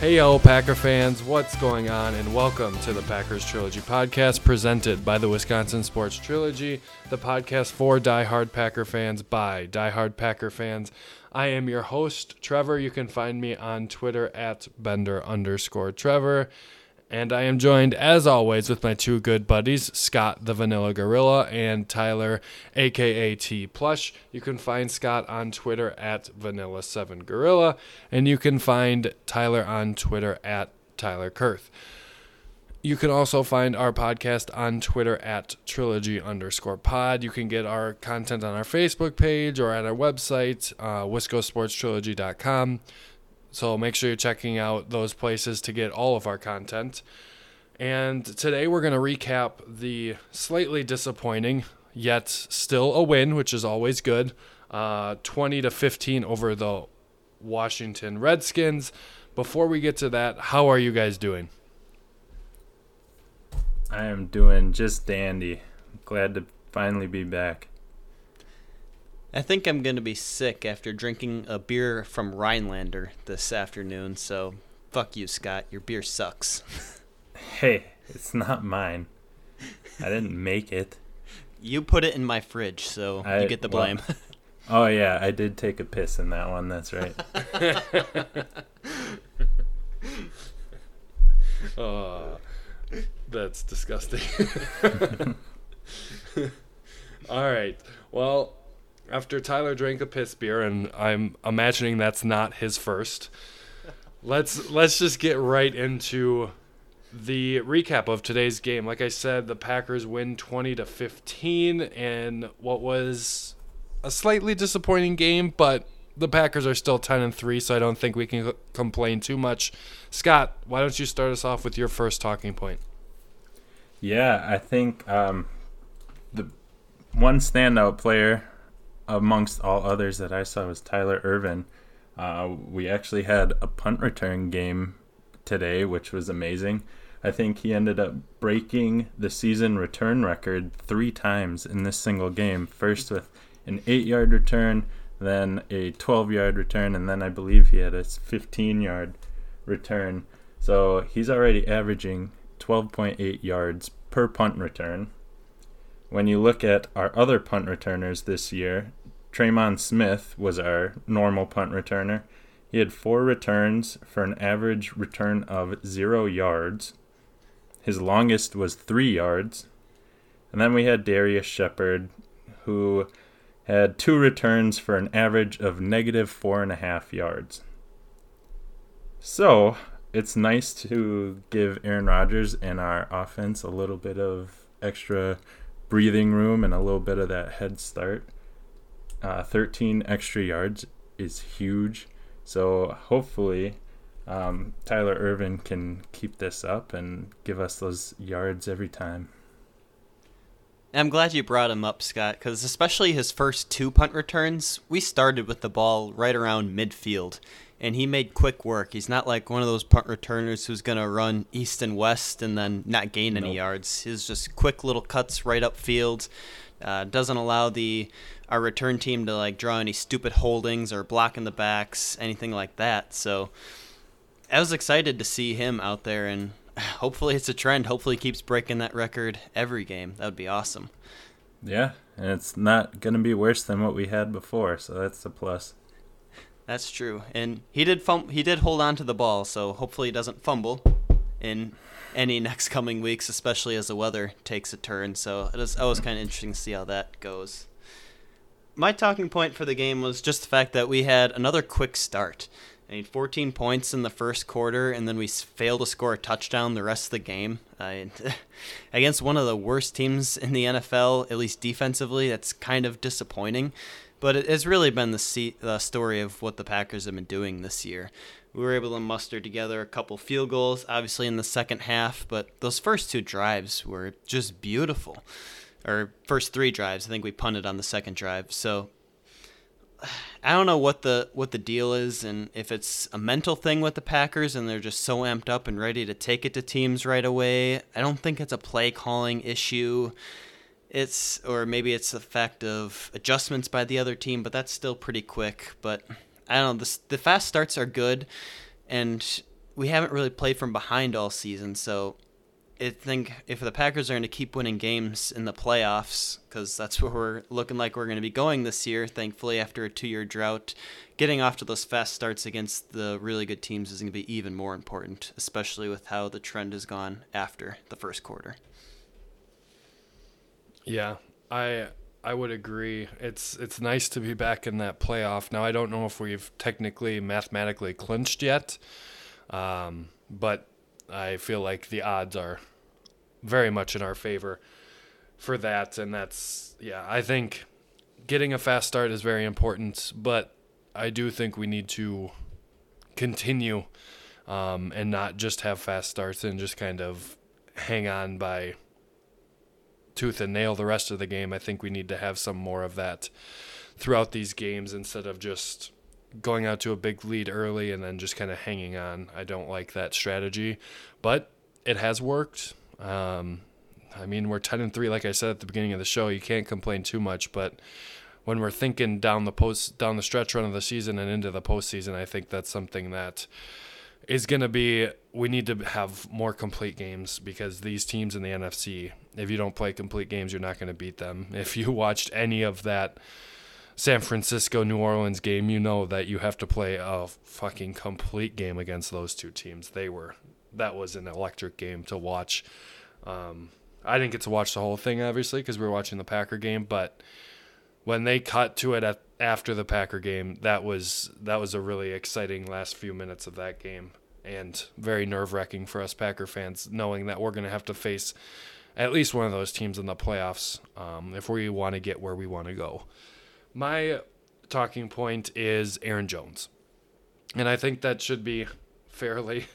Hey, yo, Packer fans, what's going on? And welcome to the Packers Trilogy podcast presented by the Wisconsin Sports Trilogy, the podcast for diehard Packer fans by diehard Packer fans. I am your host, Trevor. You can find me on Twitter at Bender underscore Trevor. And I am joined, as always, with my two good buddies, Scott the Vanilla Gorilla and Tyler, aka T Plush. You can find Scott on Twitter at Vanilla7Gorilla, and you can find Tyler on Twitter at Tyler Kurth. You can also find our podcast on Twitter at trilogy underscore pod. You can get our content on our Facebook page or at our website, uh, wiscosportstrilogy.com. So make sure you're checking out those places to get all of our content. And today we're going to recap the slightly disappointing, yet still a win, which is always good. Uh, 20 to 15 over the Washington Redskins. Before we get to that, how are you guys doing? I am doing just dandy. Glad to finally be back. I think I'm going to be sick after drinking a beer from Rhinelander this afternoon, so fuck you, Scott. Your beer sucks. Hey, it's not mine. I didn't make it. you put it in my fridge, so I- you get the well- blame. Oh yeah, I did take a piss in that one. That's right. Uh, that's disgusting. All right. Well, after Tyler drank a piss beer, and I'm imagining that's not his first. Let's let's just get right into the recap of today's game. Like I said, the Packers win 20 to 15 in what was a slightly disappointing game, but the Packers are still 10 and 3, so I don't think we can c- complain too much. Scott, why don't you start us off with your first talking point? Yeah, I think um, the one standout player amongst all others that I saw was Tyler Ervin. Uh, we actually had a punt return game today, which was amazing. I think he ended up breaking the season return record three times in this single game. First with an eight yard return, then a 12 yard return, and then I believe he had a 15 yard return. So he's already averaging 12.8 yards per punt return. When you look at our other punt returners this year, Tremon Smith was our normal punt returner. He had four returns for an average return of zero yards. His longest was three yards. And then we had Darrius Shepherd, who had two returns for an average of negative four and a half yards. So it's nice to give Aaron Rodgers and our offense a little bit of extra breathing room and a little bit of that head start. Uh, 13 extra yards is huge. So hopefully, um, Tyler Ervin can keep this up and give us those yards every time. I'm glad you brought him up, Scott, because especially his first two punt returns, we started with the ball right around midfield, and he made quick work. He's not like one of those punt returners who's going to run east and west and then not gain any Nope. yards. He's just quick little cuts right up field. Uh, doesn't allow the our return team to like draw any stupid holdings or block in the backs, anything like that. So I was excited to see him out there, and hopefully it's a trend. Hopefully he keeps breaking that record every game. That would be awesome. Yeah, and it's not going to be worse than what we had before, so that's a plus. That's true, and he did fum- he did hold on to the ball, so hopefully he doesn't fumble in any next coming weeks, especially as the weather takes a turn. So it is always kind of interesting to see how that goes. my talking point for the game was just the fact that we had another quick start. I mean, 14 points in the first quarter, and then we failed to score a touchdown the rest of the game. I, against one of the worst teams in the NFL, at least defensively, that's kind of disappointing. But it has really been the, the story of what the Packers have been doing this year. We were able to muster together a couple field goals, obviously in the second half, but those first two drives were just beautiful. Or first three drives, I think we punted on the second drive. So I don't know what the what the deal is and if it's a mental thing with the Packers and they're just so amped up and ready to take it to teams right away. I don't think it's a play calling issue. It's or maybe it's the fact of adjustments by the other team, but that's still pretty quick. But I don't know. The, the fast starts are good, and we haven't really played from behind all season, so I think if the Packers are going to keep winning games in the playoffs, because that's where we're looking like we're going to be going this year, thankfully, after a two year drought, getting off to those fast starts against the really good teams is going to be even more important, especially with how the trend has gone after the first quarter. Yeah, I I would agree. It's it's nice to be back in that playoff. Now I don't know if we've technically mathematically clinched yet, um, but I feel like the odds are very much in our favor for that. And that's, yeah, I think getting a fast start is very important, but I do think we need to continue um, and not just have fast starts and just kind of hang on by tooth and nail the rest of the game. I think we need to have some more of that throughout these games instead of just going out to a big lead early and then just kind of hanging on. I don't like that strategy, but it has worked. Um, I mean, we're 10 and 3, like I said at the beginning of the show. You can't complain too much, but when we're thinking down the post, down the stretch run of the season and into the postseason, I think that's something that is going to be. We need to have more complete games because these teams in the NFC, if you don't play complete games, you're not going to beat them. If you watched any of that San Francisco New Orleans game, you know that you have to play a fucking complete game against those two teams. They were that was an electric game to watch. Um, I didn't get to watch the whole thing, obviously, because we were watching the Packer game. But when they cut to it at, after the Packer game, that was that was a really exciting last few minutes of that game, and very nerve wracking for us Packer fans, knowing that we're going to have to face at least one of those teams in the playoffs um, if we want to get where we want to go. My talking point is Aaron Jones, and I think that should be fairly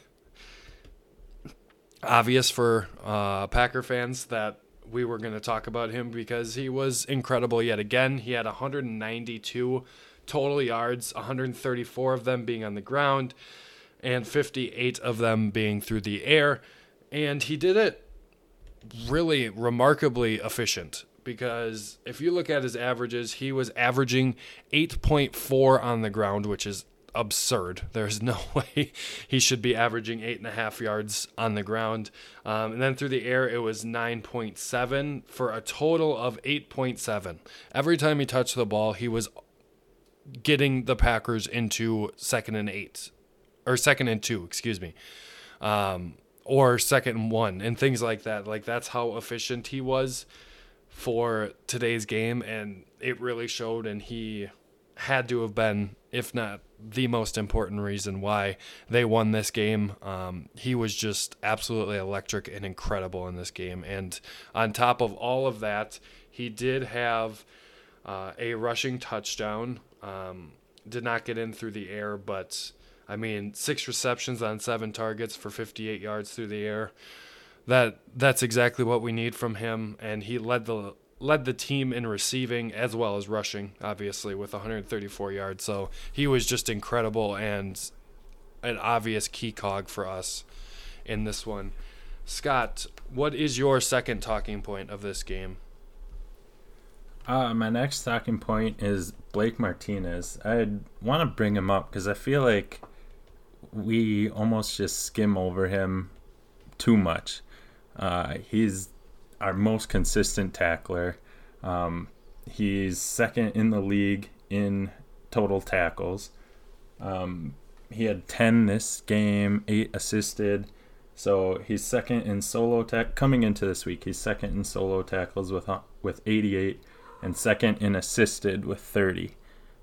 obvious for uh, Packer fans that we were going to talk about him because he was incredible yet again. He had 192 total yards, 134 of them being on the ground, and 58 of them being through the air. And he did it really remarkably efficient because if you look at his averages, he was averaging 8.4 on the ground, which is absurd. There's no way he should be averaging eight and a half yards on the ground. Um, and then through the air, it was 9.7 for a total of 8.7. Every time he touched the ball, he was getting the Packers into second and eight, or second and two, excuse me. Um, or second and one, and things like that. Like, that's how efficient he was for today's game. And it really showed, and he had to have been, if not the most important reason why they won this game. Um, he was just absolutely electric and incredible in this game. And on top of all of that, he did have uh, a rushing touchdown. Um, did not get in through the air, but I mean, six receptions on seven targets for 58 yards through the air. That that's exactly what we need from him, and he led the led the team in receiving as well as rushing, obviously, with 134 yards. So he was just incredible and an obvious key cog for us in this one. Scott, what is your second talking point of this game? Uh, my next talking point is Blake Martinez. I want to bring him up because I feel like we almost just skim over him too much. Uh, he's our most consistent tackler. Um, he's second in the league in total tackles. Um, he had 10 this game, 8 assisted. So he's second in solo tack coming into this week. He's second in solo tackles with uh, with 88 and second in assisted with 30.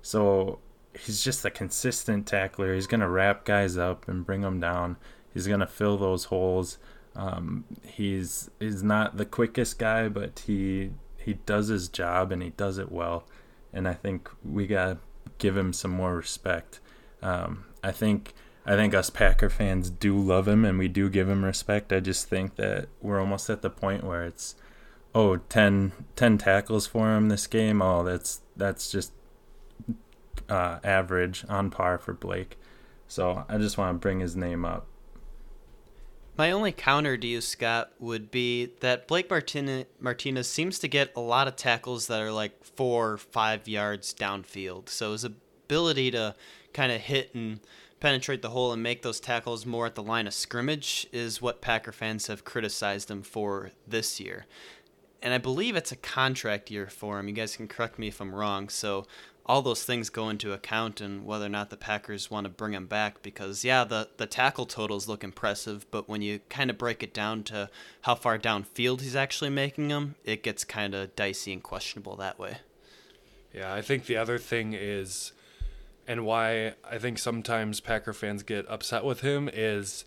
So he's just a consistent tackler. He's going to wrap guys up and bring them down. He's going to fill those holes. Um, he's he's not the quickest guy, but he he does his job and he does it well. And I think we got to give him some more respect. Um, I think I think us Packer fans do love him and we do give him respect. I just think that we're almost at the point where it's oh 10, 10 tackles for him this game. Oh, that's that's just uh, average on par for Blake. So I just want to bring his name up. My only counter to you, Scott, would be that Blake Martinez, Martinez seems to get a lot of tackles that are like four, or five yards downfield. So his ability to kind of hit and penetrate the hole and make those tackles more at the line of scrimmage is what Packer fans have criticized him for this year. And I believe it's a contract year for him. You guys can correct me if I'm wrong. So all those things go into account and whether or not the Packers want to bring him back because yeah the the tackle totals look impressive but when you kind of break it down to how far downfield he's actually making them it gets kind of dicey and questionable that way. Yeah, I think the other thing is and why I think sometimes Packer fans get upset with him is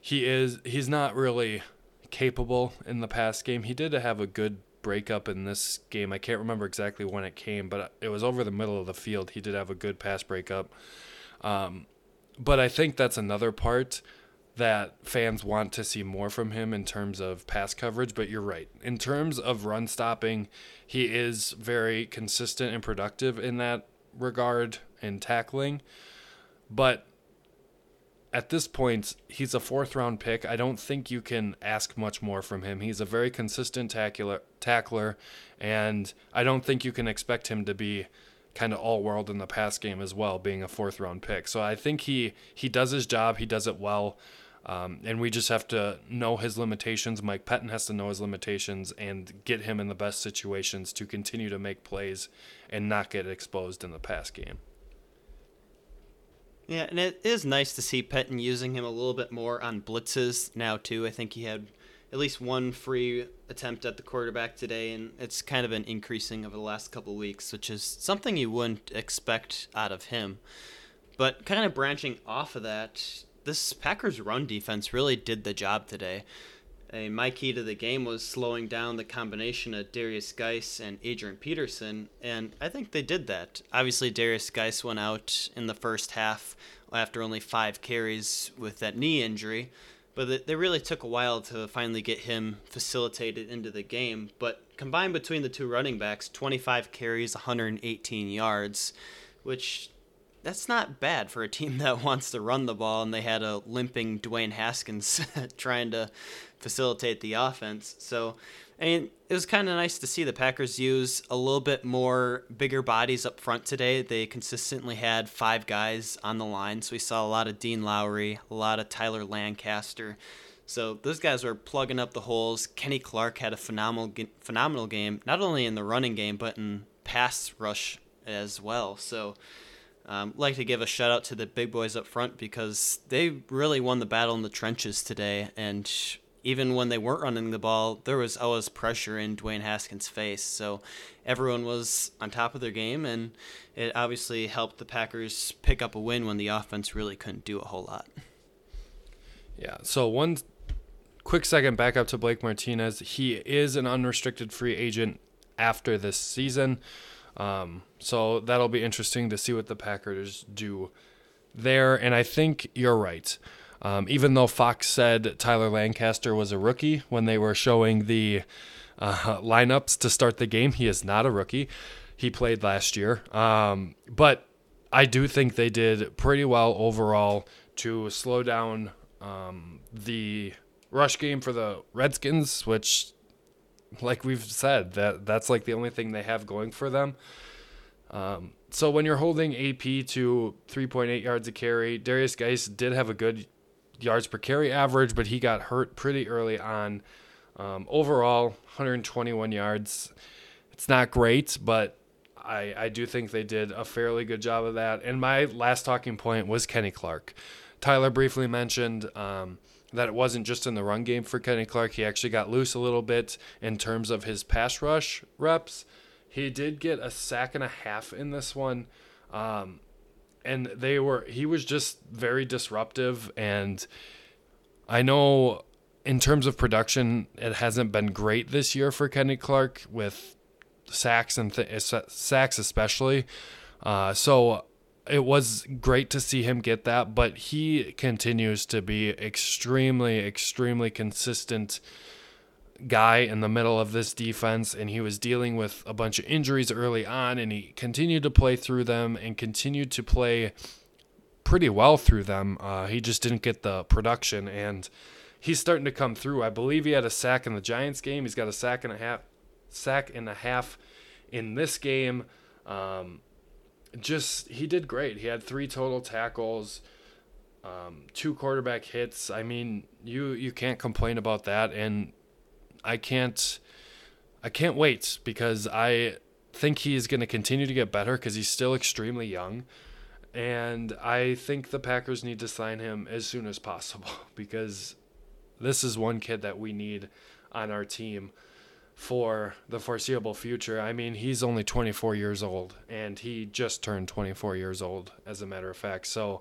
he is he's not really capable in the past game. He did have a good breakup in this game. I can't remember exactly when it came, but it was over the middle of the field. He did have a good pass breakup. Um, but I think that's another part that fans want to see more from him in terms of pass coverage. But you're right. In terms of run stopping, he is very consistent and productive in that regard in tackling. But at this point, he's a fourth round pick. I don't think you can ask much more from him. He's a very consistent tackler, tackler and I don't think you can expect him to be kind of all world in the pass game as well, being a fourth round pick. So I think he he does his job. He does it well. Um, and we just have to know his limitations. Mike Pettine has to know his limitations and get him in the best situations to continue to make plays and not get exposed in the pass game. Yeah, and it is nice to see Pettine using him a little bit more on blitzes now too. I think he had at least one free attempt at the quarterback today, and it's kind of been increasing over the last couple of weeks, which is something you wouldn't expect out of him. But kind of branching off of that, this Packers run defense really did the job today. Uh, my key to the game was slowing down the combination of Derrius Guice and Adrian Peterson, and I think they did that. Obviously, Derrius Guice went out in the first half after only five carries with that knee injury, but they really took a while to finally get him facilitated into the game. But combined between the two running backs, 25 carries, 118 yards, which that's not bad for a team that wants to run the ball and they had a limping Dwayne Haskins trying to facilitate the offense. So, I mean, it was kind of nice to see the Packers use a little bit more bigger bodies up front today. They consistently had five guys on the line. So we saw a lot of Dean Lowry, a lot of Tyler Lancaster. So those guys were plugging up the holes. Kenny Clark had a phenomenal phenomenal game, not only in the running game but in pass rush as well. So um, like to give a shout out to the big boys up front because they really won the battle in the trenches today. And even when they weren't running the ball, there was always pressure in Dwayne Haskins' face. So everyone was on top of their game, and it obviously helped the Packers pick up a win when the offense really couldn't do a whole lot. Yeah. So one quick second back up to Blake Martinez. He is an unrestricted free agent after this season. Um, so that'll be interesting to see what the Packers do there. And I think you're right. Um, even though Fox said Tyler Lancaster was a rookie when they were showing the uh, lineups to start the game, he is not a rookie. He played last year. Um, but I do think they did pretty well overall to slow down um, the rush game for the Redskins, which like we've said, that that's like the only thing they have going for them. Um, so when you're holding AP to 3.8 yards a carry, Derrius Guice did have a good yards per carry average, but he got hurt pretty early on. Um, overall, 121 yards. It's not great, but I, I do think they did a fairly good job of that. And my last talking point was Kenny Clark. Tyler briefly mentioned um, that it wasn't just in the run game for Kenny Clark. He actually got loose a little bit in terms of his pass rush reps. He did get a sack and a half in this one. Um, and they were he was just very disruptive and I know in terms of production it hasn't been great this year for Kenny Clark with sacks and th- sacks especially. Uh, so it was great to see him get that, but he continues to be extremely, extremely consistent guy in the middle of this defense and he was dealing with a bunch of injuries early on and he continued to play through them and continued to play pretty well through them. Uh, he just didn't get the production and he's starting to come through. I believe he had a sack in the Giants game. He's got a sack and a half sack and a half in this game. Um, just he did great. He had three total tackles, um, two quarterback hits. I mean, you you can't complain about that, and I can't I can't wait because I think he's going to continue to get better because he's still extremely young. And I think the Packers need to sign him as soon as possible because this is one kid that we need on our team for the foreseeable future. I mean, he's only 24 years old and he just turned 24 years old, as a matter of fact. So,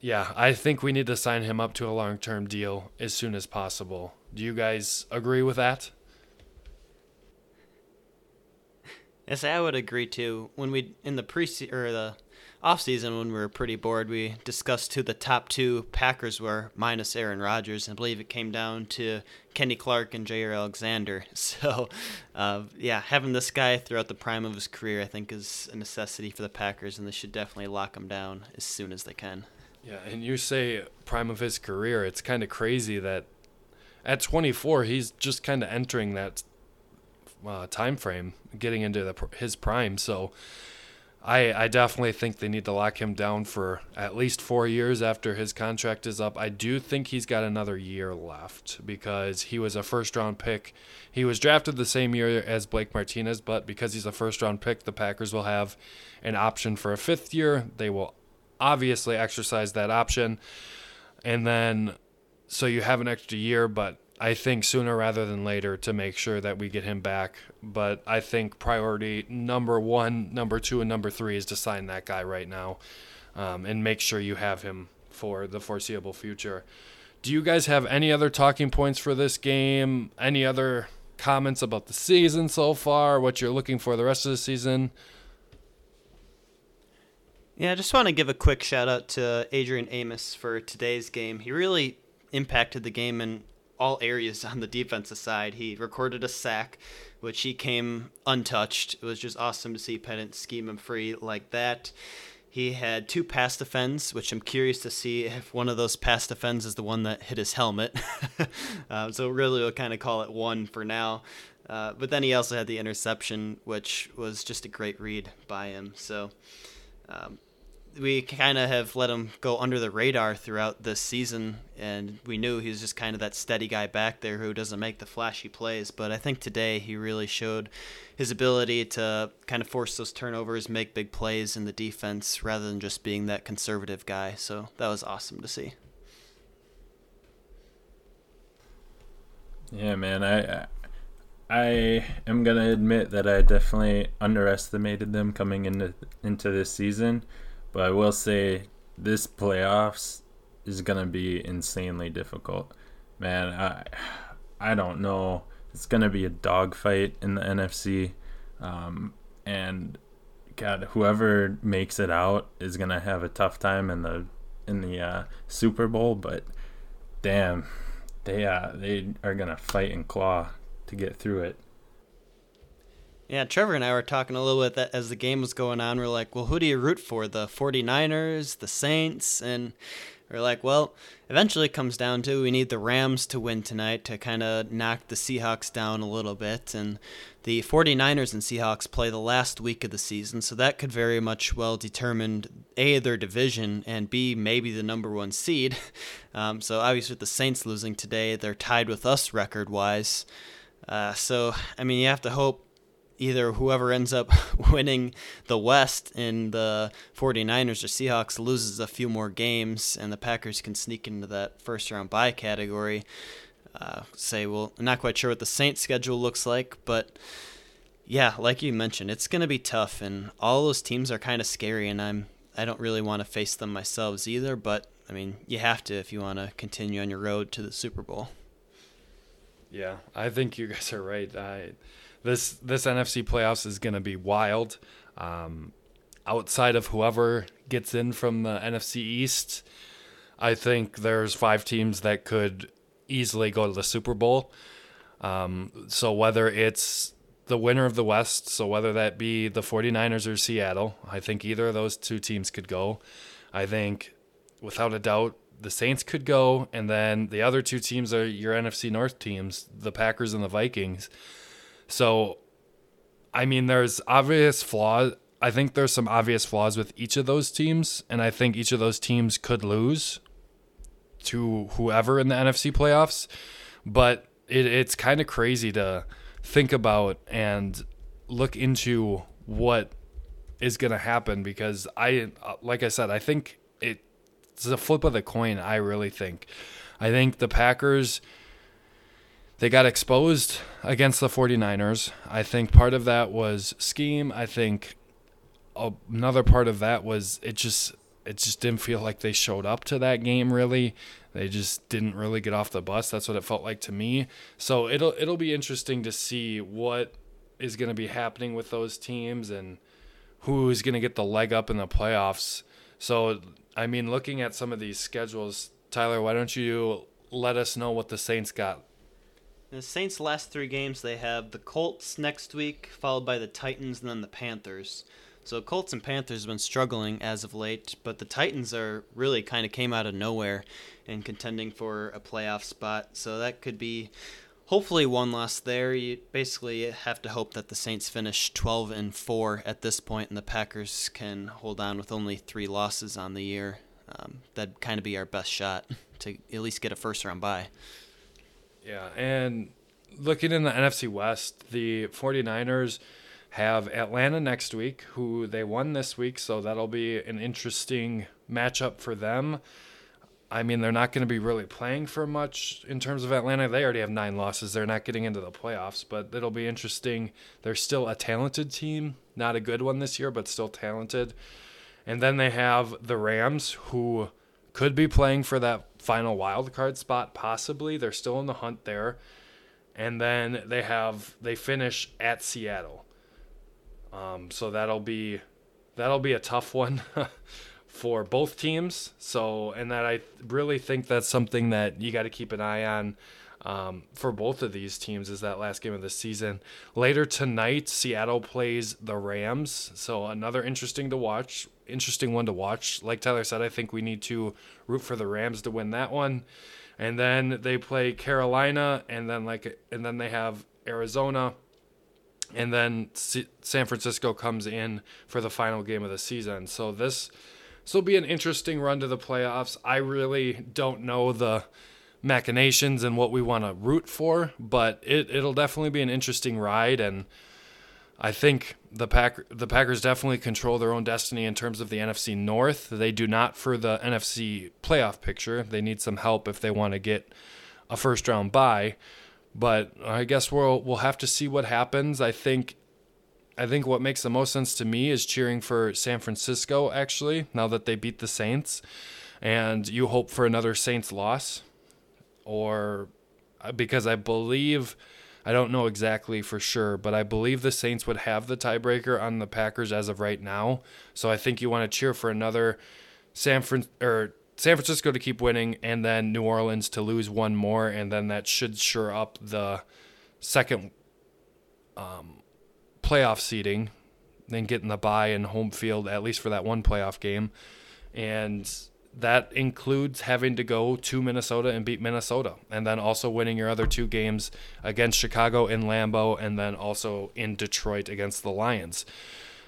yeah, I think we need to sign him up to a long term deal as soon as possible. Do you guys agree with that? Yes, I would agree too. When we in the pre or the off season when we were pretty bored, we discussed who the top two Packers were, minus Aaron Rodgers. And I believe it came down to Kenny Clark and Jaire Alexander. So, uh, yeah, having this guy throughout the prime of his career, I think, is a necessity for the Packers, and they should definitely lock him down as soon as they can. Yeah, and you say prime of his career. It's kind of crazy that at 24, he's just kind of entering that uh, time frame, getting into the, his prime. So I, I definitely think they need to lock him down for at least four years after his contract is up. I do think he's got another year left because he was a first round pick. He was drafted the same year as Blake Martinez, but because he's a first round pick, the Packers will have an option for a fifth year. They will obviously exercise that option. And then, so you have an extra year, but I think sooner rather than later to make sure that we get him back. But I think priority number one, number two, and number three is to sign that guy right now um, and make sure you have him for the foreseeable future. Do you guys have any other talking points for this game? Any other comments about the season so far? What you're looking for the rest of the season? Yeah, I just want to give a quick shout out to Adrian Amos for today's game. He really impacted the game in all areas on the defensive side. He recorded a sack, which he came untouched. It was just awesome to see Pettine scheme him free like that. He had two pass defends, which I'm curious to see if one of those pass defends is the one that hit his helmet. uh, so really, we'll kind of call it one for now. Uh, but then he also had the interception, which was just a great read by him. So um, we kind of have let him go under the radar throughout this season, and we knew he was just kind of that steady guy back there who doesn't make the flashy plays. But I think today he really showed his ability to kind of force those turnovers, make big plays in the defense, rather than just being that conservative guy. So that was awesome to see. Yeah, man, I I am gonna admit that I definitely underestimated them coming into into this season. But I will say this playoffs is gonna be insanely difficult. Man, I I don't know. It's gonna be a dogfight in the NFC, um, and God, whoever makes it out is gonna have a tough time in the in the uh, Super Bowl. But damn, they uh, they are gonna fight and claw to get through it. Yeah, Trevor and I were talking a little bit as the game was going on. We're like, well, who do you root for? The 49ers, the Saints? And we're like, well, eventually it comes down to we need the Rams to win tonight to kind of knock the Seahawks down a little bit. And the 49ers and Seahawks play the last week of the season, so that could very much well determine A, their division, and B, maybe the number one seed. Um, so obviously, with the Saints losing today, they're tied with us record wise. Uh, so, I mean, you have to hope either whoever ends up winning the West in the 49ers or Seahawks loses a few more games and the Packers can sneak into that first round bye category. Uh, say, well, I'm not quite sure what the Saints schedule looks like, but Yeah, like you mentioned, it's going to be tough, and all those teams are kind of scary, and I'm I don't really want to face them myself either. But I mean, you have to if you want to continue on your road to the Super Bowl. Yeah, I think you guys are right. I, this this NFC playoffs is going to be wild. Um, outside of whoever gets in from the NFC East, I think there's five teams that could easily go to the Super Bowl. Um, so whether it's the winner of the West, so whether that be the 49ers or Seattle, I think either of those two teams could go. I think without a doubt the Saints could go, and then the other two teams are your NFC North teams, the Packers and the Vikings. So, I mean, there's obvious flaws. I think there's some obvious flaws with each of those teams, and I think each of those teams could lose to whoever in the NFC playoffs. But it, it's kind of crazy to think about and look into what is going to happen because I, like I said, I think it's a flip of the coin, I really think. I think the Packers they got exposed against the 49ers. I think part of that was scheme. I think another part of that was it just it just didn't feel like they showed up to that game really. They just didn't really get off the bus. That's what it felt like to me. So it'll it'll be interesting to see what is going to be happening with those teams and who is going to get the leg up in the playoffs. So I mean, looking at some of these schedules, Tyler, why don't you let us know what the Saints got? The Saints' last three games, they have the Colts next week, followed by the Titans, and then the Panthers. So Colts and Panthers have been struggling as of late, but the Titans are really kind of came out of nowhere and contending for a playoff spot. So that could be hopefully one loss there. You basically have to hope that the Saints finish 12 and 4 at this point, and the Packers can hold on with only three losses on the year. Um, that'd kind of be our best shot to at least get a first round bye. Yeah, and looking in the NFC West, the 49ers have Atlanta next week, who they won this week, so that'll be an interesting matchup for them. I mean, they're not going to be really playing for much in terms of Atlanta. They already have nine losses. They're not getting into the playoffs, but it'll be interesting. They're still a talented team, not a good one this year, but still talented. And then they have the Rams, who could be playing for that final wild card spot, possibly. They're still in the hunt there. And then they have they finish at Seattle. Um, so that'll be that'll be a tough one. for both teams. So, and that I really think that's something that you got to keep an eye on um, for both of these teams is that last game of the season. Later tonight, Seattle plays the Rams. So, another interesting to watch, interesting one to watch. Like Tyler said, I think we need to root for the Rams to win that one. And then they play Carolina, and then like, and then they have Arizona, and then C- San Francisco comes in for the final game of the season. So this so it'll be an interesting run to the playoffs. I really don't know the machinations and what we want to root for, but it, it'll definitely be an interesting ride and I think the Pack the Packers definitely control their own destiny in terms of the NFC North. They do not for the NFC playoff picture. They need some help if they want to get a first round bye. But I guess we'll we'll have to see what happens. I think I think what makes the most sense to me is cheering for San Francisco, actually, now that they beat the Saints. And you hope for another Saints loss. Or uh, because I believe, I don't know exactly for sure, but I believe the Saints would have the tiebreaker on the Packers as of right now. So I think you want to cheer for another San Fran or San Francisco to keep winning and then New Orleans to lose one more and then that should sure up the second um, playoff seeding, then getting the bye in home field at least for that one playoff game, and that includes having to go to Minnesota and beat Minnesota, and then also winning your other two games against Chicago in Lambeau, and then also in Detroit against the Lions.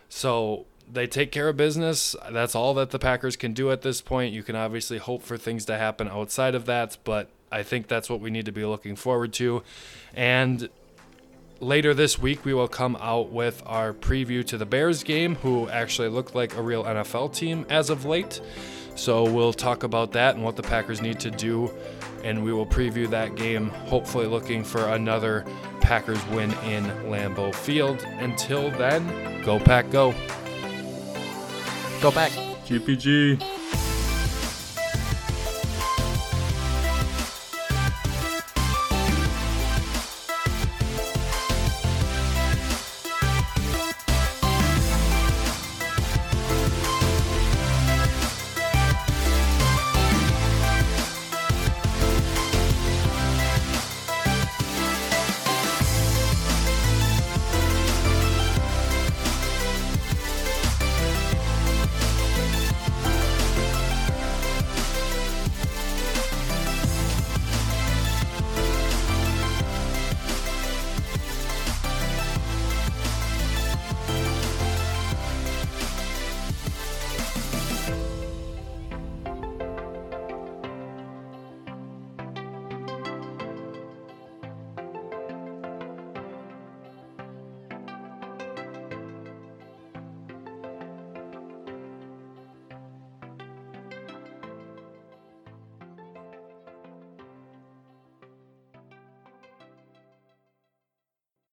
So they take care of business. That's all that the Packers can do at this point. You can obviously hope for things to happen outside of that, but I think that's what we need to be looking forward to. And later this week, we will come out with our preview to the Bears game, who actually looked like a real NFL team as of late. So we'll talk about that and what the Packers need to do, and we will preview that game, hopefully looking for another Packers win in Lambeau Field. Until then, go Pack, go. Go back. GPG.